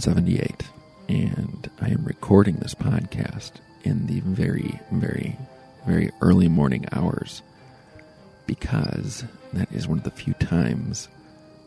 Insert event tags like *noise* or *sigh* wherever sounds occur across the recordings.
from 78, and I am recording this podcast in the very, very, very early morning hours because that is one of the few times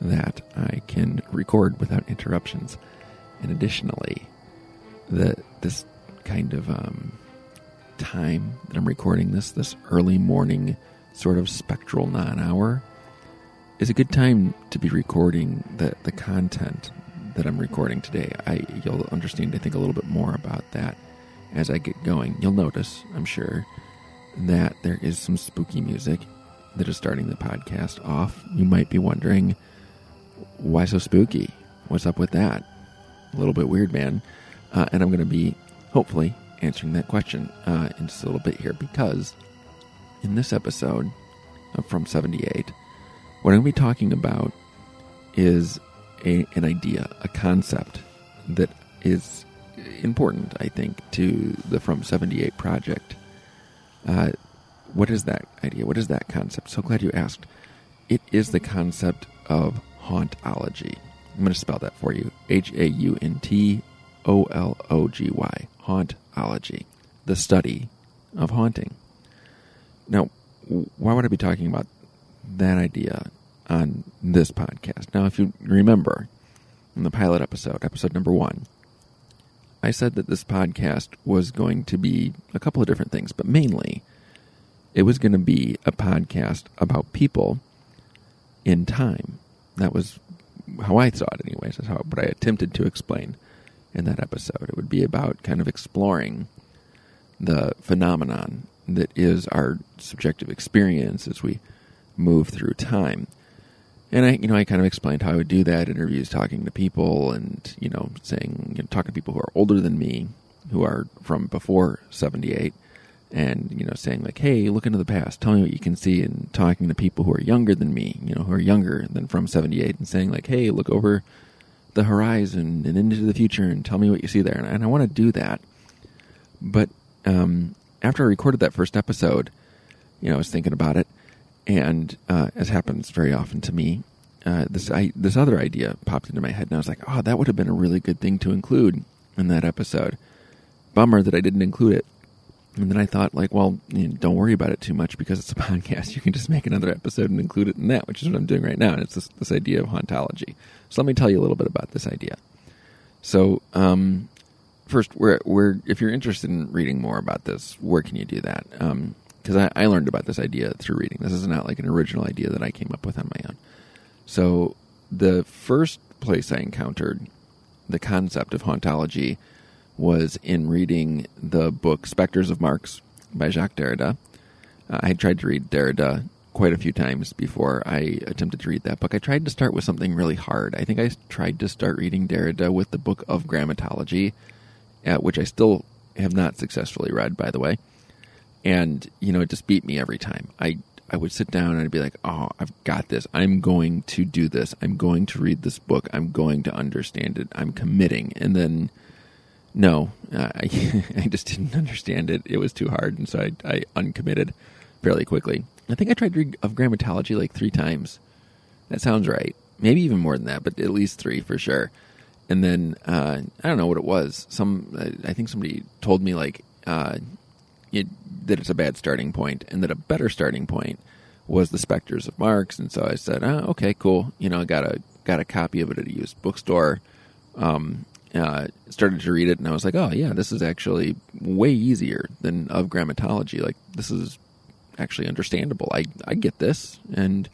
that I can record without interruptions. And additionally, the this kind of um, time that I'm recording this, this early morning sort of spectral non hour, is a good time to be recording the, the content that I'm recording today. I you'll understand I think a little bit more about that as I get going. You'll notice, I'm sure, that there is some spooky music that is starting the podcast off. You might be wondering why so spooky? What's up with that? A little bit weird, man. Uh, and I'm going to be hopefully answering that question uh, in just a little bit here because in this episode from 78, what I'm going to be talking about is a, an idea, a concept that is important, I think, to the From 78 project. Uh, what is that idea? What is that concept? So glad you asked. It is the concept of hauntology. I'm going to spell that for you H A U N T O L O G Y. Hauntology. The study of haunting. Now, why would I be talking about that idea on this podcast? Now, if you remember in the pilot episode, episode number one, I said that this podcast was going to be a couple of different things, but mainly it was going to be a podcast about people in time. That was how I saw it, anyways. That's how what I attempted to explain in that episode. It would be about kind of exploring the phenomenon that is our subjective experience as we move through time. And I, you know, I kind of explained how I would do that. Interviews, talking to people, and you know, saying, you know, talking to people who are older than me, who are from before '78, and you know saying like hey look into the past. Tell me what you can see. And talking to people who are younger than me you know who are younger than from 78 and saying like hey look over the horizon and into the future and tell me what you see there. And, and i want to do that. But um, after i recorded that first episode you know i was thinking about it and uh, as happens very often to me uh, this I, this other idea popped into my head and i was like oh that would have been a really good thing to include in that episode bummer that i didn't include it and then I thought, like, well, you know, don't worry about it too much because it's a *laughs* podcast. You can just make another episode and include it in that, which is what I'm doing right now. And it's this, this idea of hauntology. So let me tell you a little bit about this idea. So, um, first, where, where, if you're interested in reading more about this, where can you do that? Because I, I learned about this idea through reading. This is not like an original idea that I came up with on my own. So, the first place I encountered the concept of hauntology was in reading the book Spectres of Marx by Jacques Derrida. Uh, I had tried to read Derrida quite a few times before I attempted to read that book. I tried to start with something really hard. I think I tried to start reading Derrida with the book of grammatology, uh, which I still have not successfully read, by the way. And, you know, it just beat me every time. I I would sit down and I'd be like, "Oh, I've got this. I'm going to do this. I'm going to read this book. I'm going to understand it. I'm committing." And then no, uh, *laughs* I, I just didn't understand it. It was too hard, and so I, I uncommitted fairly quickly. I think I tried to read of grammatology like three times. That sounds right. Maybe even more than that, but at least three for sure. And then uh, I don't know what it was. Some I think somebody told me like uh, that it's a bad starting point, and that a better starting point was the Spectres of Marx. And so I said, oh, okay, cool. You know, I got a got a copy of it at a used bookstore. Um, uh, started to read it and I was like, oh yeah, this is actually way easier than of grammatology. Like this is actually understandable. I I get this, and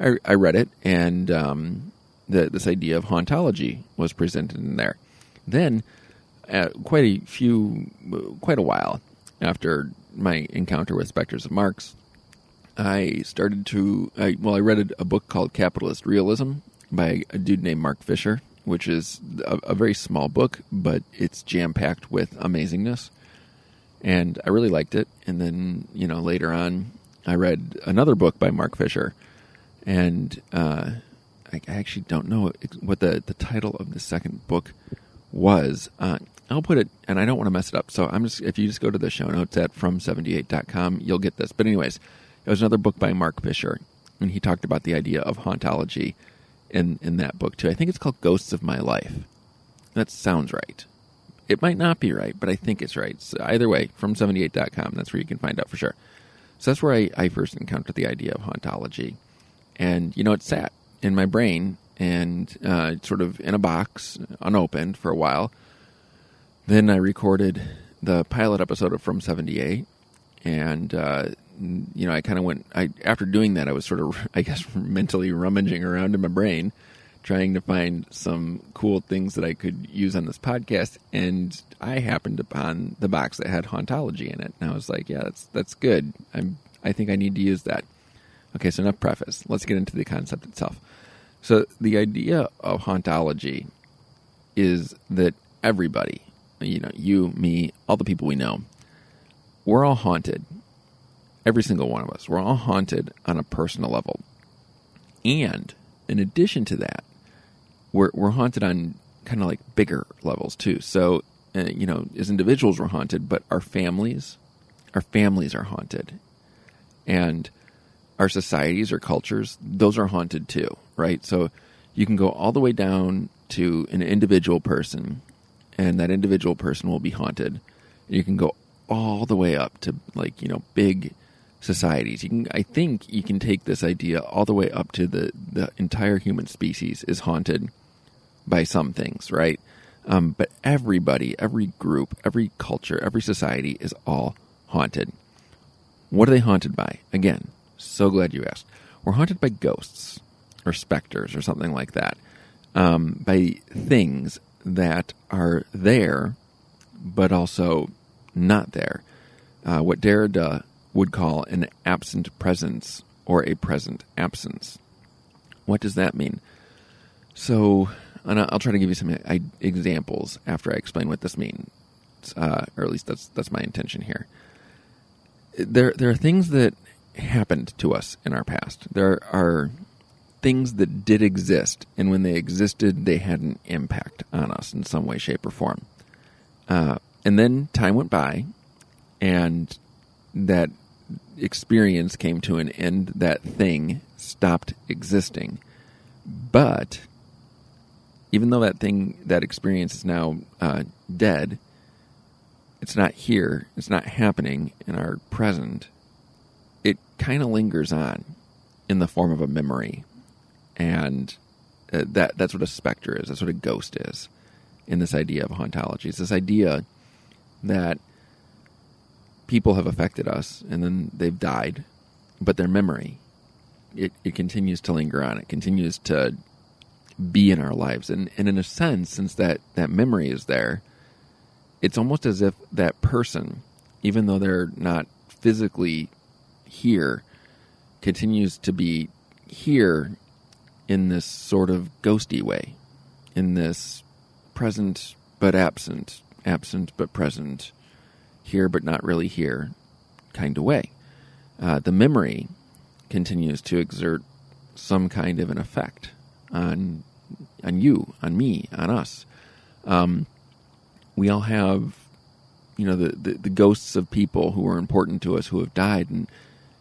I I read it, and um, the, this idea of hauntology was presented in there. Then, uh, quite a few, quite a while after my encounter with Spectres of Marx, I started to I, well, I read a book called Capitalist Realism by a dude named Mark Fisher which is a, a very small book, but it's jam packed with amazingness. And I really liked it. And then, you know, later on, I read another book by Mark Fisher. And uh, I, I actually don't know what the, the title of the second book was. Uh, I'll put it, and I don't want to mess it up. So I'm just, if you just go to the show notes at from78.com, you'll get this. But, anyways, it was another book by Mark Fisher. And he talked about the idea of hauntology in in that book too. I think it's called Ghosts of My Life. That sounds right. It might not be right, but I think it's right. So either way, from78.com, that's where you can find out for sure. So that's where I, I first encountered the idea of hauntology. And, you know, it sat in my brain and uh, sort of in a box, unopened for a while. Then I recorded the pilot episode of From 78. And, uh, you know, I kind of went, I after doing that, I was sort of, *laughs* I guess, mentally rummaging around in my brain trying to find some cool things that I could use on this podcast, and I happened upon the box that had hauntology in it, and I was like, "Yeah, that's that's good. I'm I think I need to use that." Okay, so enough preface. Let's get into the concept itself. So the idea of hauntology is that everybody, you know, you, me, all the people we know, we're all haunted. Every single one of us. We're all haunted on a personal level. And in addition to that, we're we're haunted on kind of like bigger levels too. So, uh, you know, as individuals we're haunted, but our families, our families are haunted, and our societies or cultures, those are haunted too, right? So, you can go all the way down to an individual person, and that individual person will be haunted. You can go all the way up to like you know big societies. You can, I think, you can take this idea all the way up to the the entire human species is haunted by some things, right? Um, but everybody, every group, every culture, every society is all haunted. What are they haunted by? Again, so glad you asked. We're haunted by ghosts or specters or something like that, um, by things that are there, but also not there. Uh, what Derrida would call an absent presence or a present absence. What does that mean? So, and I'll try to give you some examples after I explain what this means, uh, or at least that's that's my intention here. There, there are things that happened to us in our past. There are things that did exist, and when they existed, they had an impact on us in some way, shape, or form. Uh, and then time went by, and that experience came to an end. That thing stopped existing, but even though that thing, that experience is now uh, dead, it's not here, it's not happening in our present, it kind of lingers on in the form of a memory. And uh, that that's what a specter is, that's what a ghost is in this idea of hauntology. It's this idea that people have affected us and then they've died, but their memory, it, it continues to linger on, it continues to be in our lives. And, and in a sense, since that, that memory is there, it's almost as if that person, even though they're not physically here, continues to be here in this sort of ghosty way, in this present but absent, absent but present, here but not really here kind of way. Uh, the memory continues to exert some kind of an effect on on you, on me, on us. Um, we all have, you know, the, the, the ghosts of people who are important to us who have died, and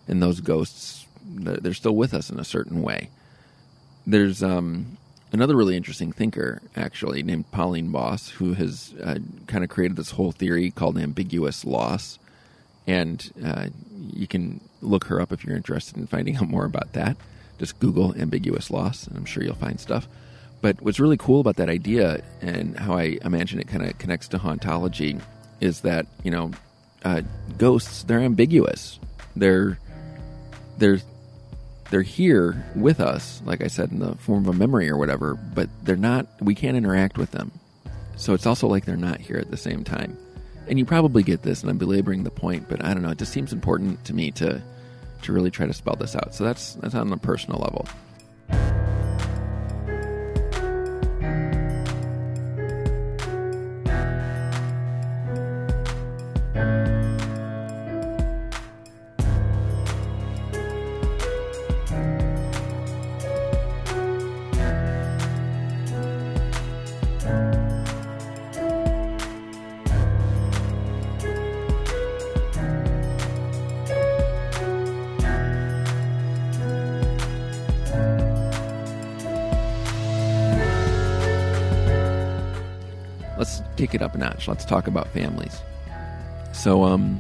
and those ghosts they're still with us in a certain way. There's um, another really interesting thinker, actually, named Pauline Boss, who has uh, kind of created this whole theory called ambiguous loss. And uh, you can look her up if you're interested in finding out more about that. Just Google ambiguous loss, and I'm sure you'll find stuff. But what's really cool about that idea and how I imagine it kind of connects to hauntology is that you know uh, ghosts they're ambiguous. They're they're they're here with us, like I said, in the form of a memory or whatever. But they're not. We can't interact with them. So it's also like they're not here at the same time. And you probably get this, and I'm belaboring the point, but I don't know. It just seems important to me to to really try to spell this out. So that's that's on a personal level. Take it up a notch. Let's talk about families. So, um,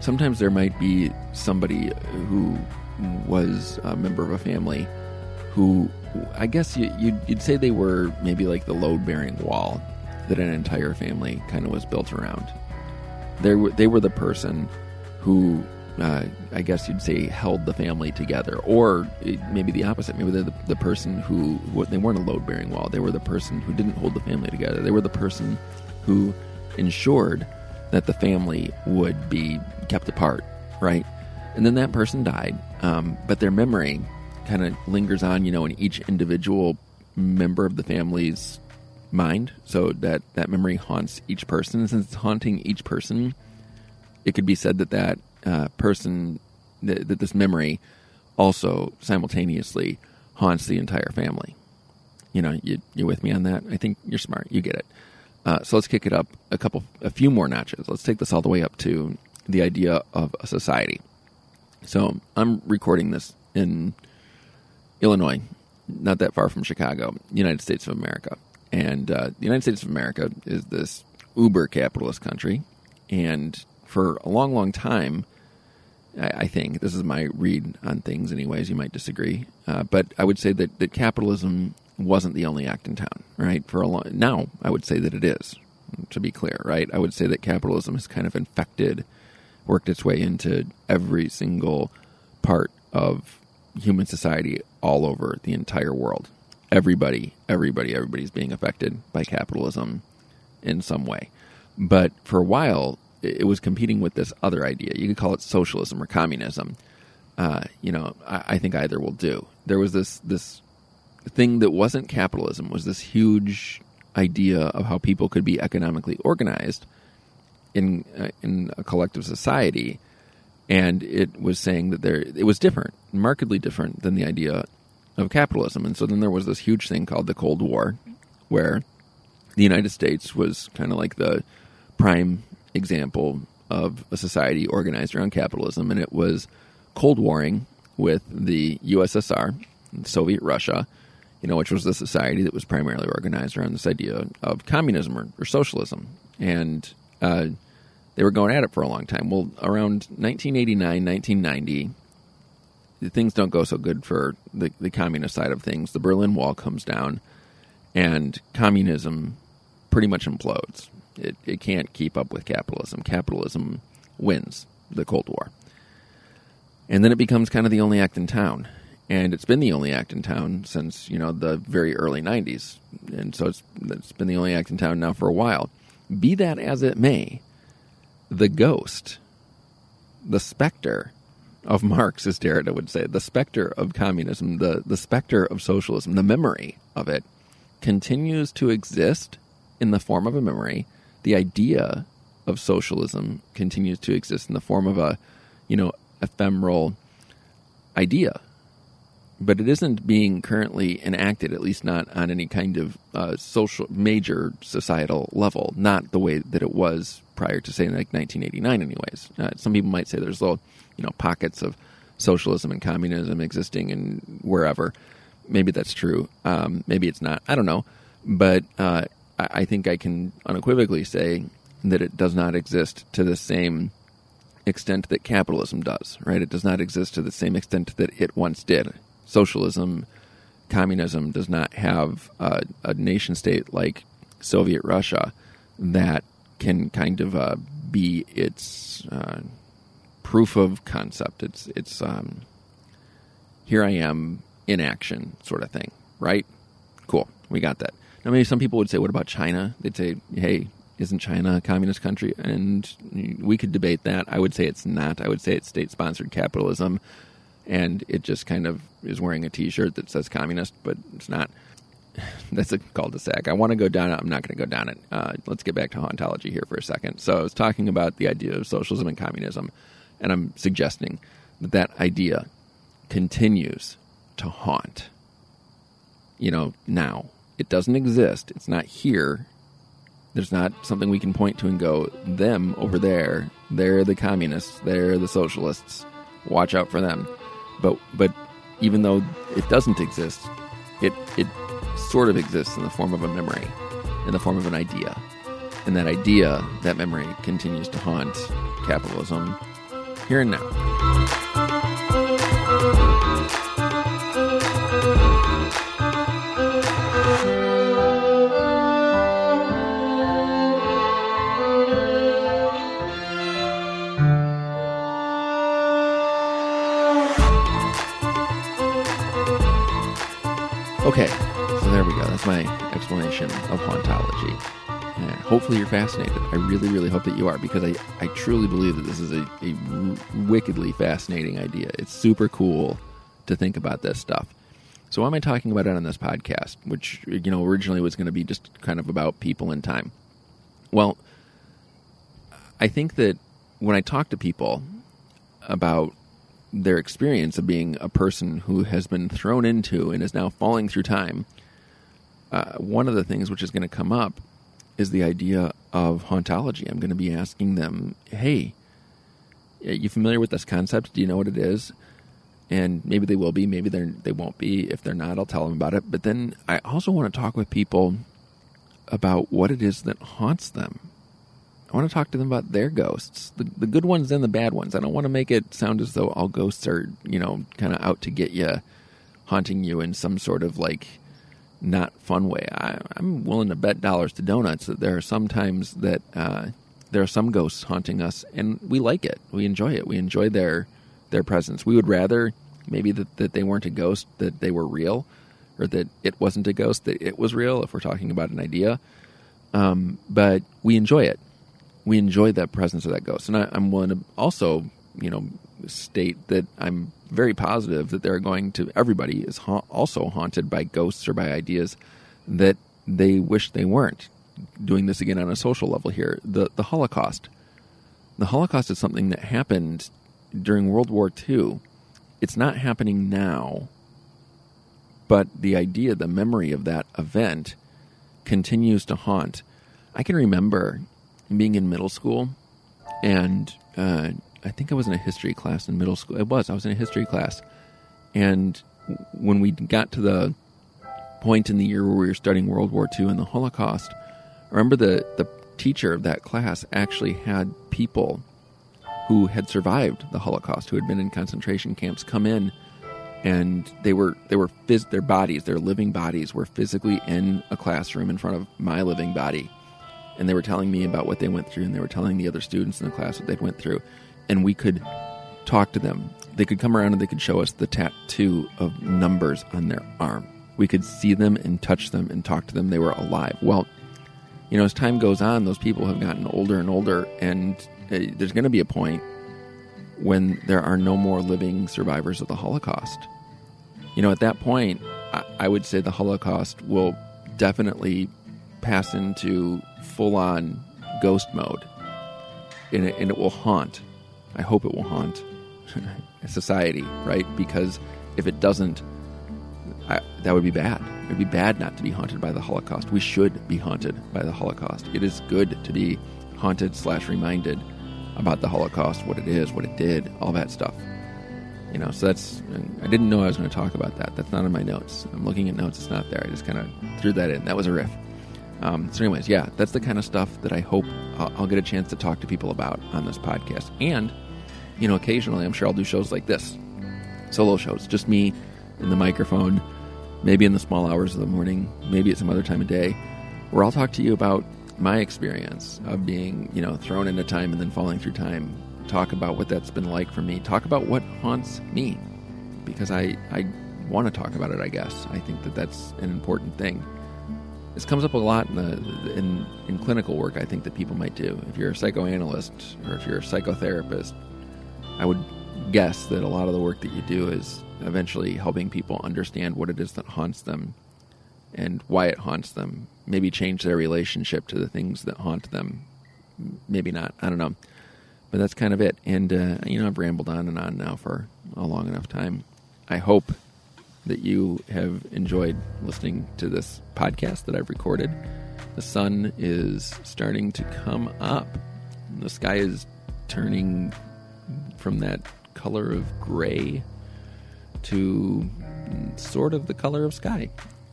sometimes there might be somebody who was a member of a family who, I guess you, you'd, you'd say they were maybe like the load bearing wall that an entire family kind of was built around. They were, they were the person who uh, I guess you'd say held the family together, or maybe the opposite. Maybe they're the, the person who they weren't a load bearing wall. They were the person who didn't hold the family together. They were the person who ensured that the family would be kept apart, right? And then that person died, um, but their memory kind of lingers on, you know, in each individual member of the family's mind. So that that memory haunts each person. And since it's haunting each person, it could be said that that uh, person, that, this memory also simultaneously haunts the entire family. You know, you, you with me on that? I think you're smart. You get it. Uh, so let's kick it up a couple, a few more notches. Let's take this all the way up to the idea of a society. So I'm recording this in Illinois, not that far from Chicago, United States of America. And uh, the United States of America is this uber capitalist country. And for a long, long time, I, I think this is my read on things, anyways. You might disagree, uh, but I would say that, that capitalism wasn't the only act in town, right? For a long now, I would say that it is. To be clear, right? I would say that capitalism has kind of infected, worked its way into every single part of human society all over the entire world. Everybody, everybody, everybody's being affected by capitalism in some way. But for a while, it was competing with this other idea. You could call it socialism or communism. Uh, you know, I, I, think either will do. There was this this thing that wasn't capitalism was this huge idea of how people could be economically organized in uh, in a collective society, and it was saying that there it was different, markedly different than the idea of capitalism. And so then there was this huge thing called the Cold War, where the United States was kind of like the prime example of a society organized around capitalism, and it was Cold Warring with the USSR, Soviet Russia, you know, which was the society that was primarily organized around this idea of communism or, or socialism. And uh, they were going at it for a long time. Well, around 1989, 1990, things don't go so good for the, the communist side of things. The Berlin Wall comes down, and communism pretty much implodes. It, it can't keep up with capitalism. Capitalism wins the Cold War. And then it becomes kind of the only act in town. And it's been the only act in town since, you know, the very early 90s. And so it's, it's been the only act in town now for a while. Be that as it may, the ghost, the specter of Marx, as Derrida would say, the specter of communism, the, the specter of socialism, the memory of it, continues to exist in the form of a memory the idea of socialism continues to exist in the form of a, you know, ephemeral idea. But it isn't being currently enacted, at least not on any kind of uh, social, major societal level, not the way that it was prior to, say, like 1989, anyways. Uh, some people might say there's little, you know, pockets of socialism and communism existing in wherever. Maybe that's true. Um, maybe it's not. I don't know. But uh, I think I can unequivocally say that it does not exist to the same extent that capitalism does, right? It does not exist to the same extent that it once did. Socialism, communism does not have a, a nation state like Soviet Russia that can kind of uh, be its uh, proof of concept. It's it's um, here I am in action sort of thing, right? Cool, we got that. Now, maybe some people would say, what about China? They'd say, hey, isn't China a communist country? And we could debate that. I would say it's not. I would say it's state sponsored capitalism. And it just kind of is wearing a t shirt that says communist, but it's not. *laughs* That's a cul de sac. I want to go down it. I'm not going to go down it. Uh, let's get back to hauntology here for a second. So I was talking about the idea of socialism and communism, and I'm suggesting that that idea continues to haunt, you know, now it doesn't exist. It's not here. There's not something we can point to and go, them over there, they're the communists, they're the socialists. Watch out for them. But but even though it doesn't exist, it it sort of exists in the form of a memory, in the form of an idea. And that idea, that memory, continues to haunt capitalism here and now. Okay, so there we go. That's my explanation of hauntology. And hopefully you're fascinated. I really, really hope that you are because I, I truly believe that this is a, a wickedly fascinating idea. It's super cool to think about this stuff. So why am I talking about it on this podcast, which you know originally was going to be just kind of about people and time? Well, I think that when I talk to people about their experience of being a person who has been thrown into and is now falling through time, uh, one of the things which is going to come up is the idea of hauntology. I'm going to be asking them, "Hey, are you familiar with this concept? Do you know what it is?" And maybe they will be, maybe they they won't be. If they're not, I'll tell them about it. But then I also want to talk with people about what it is that haunts them. I want to talk to them about their ghosts, the, the good ones and the bad ones. I don't want to make it sound as though all ghosts are, you know, kind of out to get you, haunting you in some sort of like not fun way. I, I'm willing to bet dollars to donuts that there are some times that uh, there are some ghosts haunting us, and we like it. We enjoy it. We enjoy their their presence. We would rather maybe that, that they weren't a ghost, that they were real, or that it wasn't a ghost, that it was real. If we're talking about an idea, um, but we enjoy it. We enjoy that presence of that ghost, and I, I'm willing to also, you know, state that I'm very positive that they're going to everybody is ha- also haunted by ghosts or by ideas that they wish they weren't. Doing this again on a social level here, the the Holocaust. The Holocaust is something that happened during World War II. It's not happening now, but the idea, the memory of that event continues to haunt. I can remember being in middle school, and uh, I think I was in a history class in middle school. It was. I was in a history class, and when we got to the point in the year where we were studying World War II and the Holocaust, I remember the the teacher of that class actually had people who had survived the Holocaust, who had been in concentration camps, come in, and they were they were phys- their bodies, their living bodies, were physically in a classroom in front of my living body, and they were telling me about what they went through, and they were telling the other students in the class what they went through, and we could talk to them. They could come around and they could show us the tattoo of numbers on their arm. We could see them and touch them and talk to them. They were alive. Well, you know, as time goes on, those people have gotten older and older, and uh, there's going to be a point when there are no more living survivors of the Holocaust. You know, at that point, I, I would say the Holocaust will definitely pass into full on ghost mode, and it, and it will haunt. I hope it will haunt *laughs* society, right? Because if it doesn't, I, that would be bad. It would be bad not to be haunted by the Holocaust. We should be haunted by the Holocaust. It is good to be haunted slash reminded about the Holocaust, what it is, what it did, all that stuff. You know, so that's. I didn't know I was going to talk about that. That's not in my notes. I'm looking at notes. It's not there. I just kind of threw that in. That was a riff. Um, so, anyways, yeah, that's the kind of stuff that I hope I'll, I'll get a chance to talk to people about on this podcast. And, you know, occasionally I'm sure I'll do shows like this, solo shows, just me in the microphone, maybe in the small hours of the morning, maybe at some other time of day, where I'll talk to you about my experience of being, you know, thrown into time and then falling through time. Talk about what that's been like for me. Talk about what haunts me, because I I want to talk about it. I guess I think that that's an important thing. This comes up a lot in the in in clinical work. I think that people might do. If you're a psychoanalyst or if you're a psychotherapist, I would guess that a lot of the work that you do is eventually helping people understand what it is that haunts them and why it haunts them. Maybe change their relationship to the things that haunt them. Maybe not. I don't know. But that's kind of it. And, uh, you know, I've rambled on and on now for a long enough time. I hope that you have enjoyed listening to this podcast that I've recorded. The sun is starting to come up. The sky is turning from that color of gray to sort of the color of sky.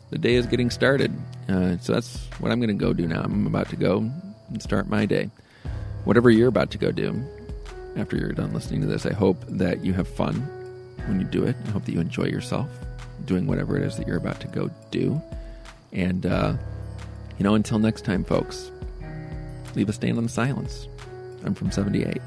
The day is getting started. Uh, so that's what I'm going to go do now. I'm about to go and start my day. Whatever you're about to go do after you're done listening to this, I hope that you have fun when you do it. I hope that you enjoy yourself doing whatever it is that you're about to go do. And, uh, you know, until next time, folks, leave a stain on the silence. I'm from 78.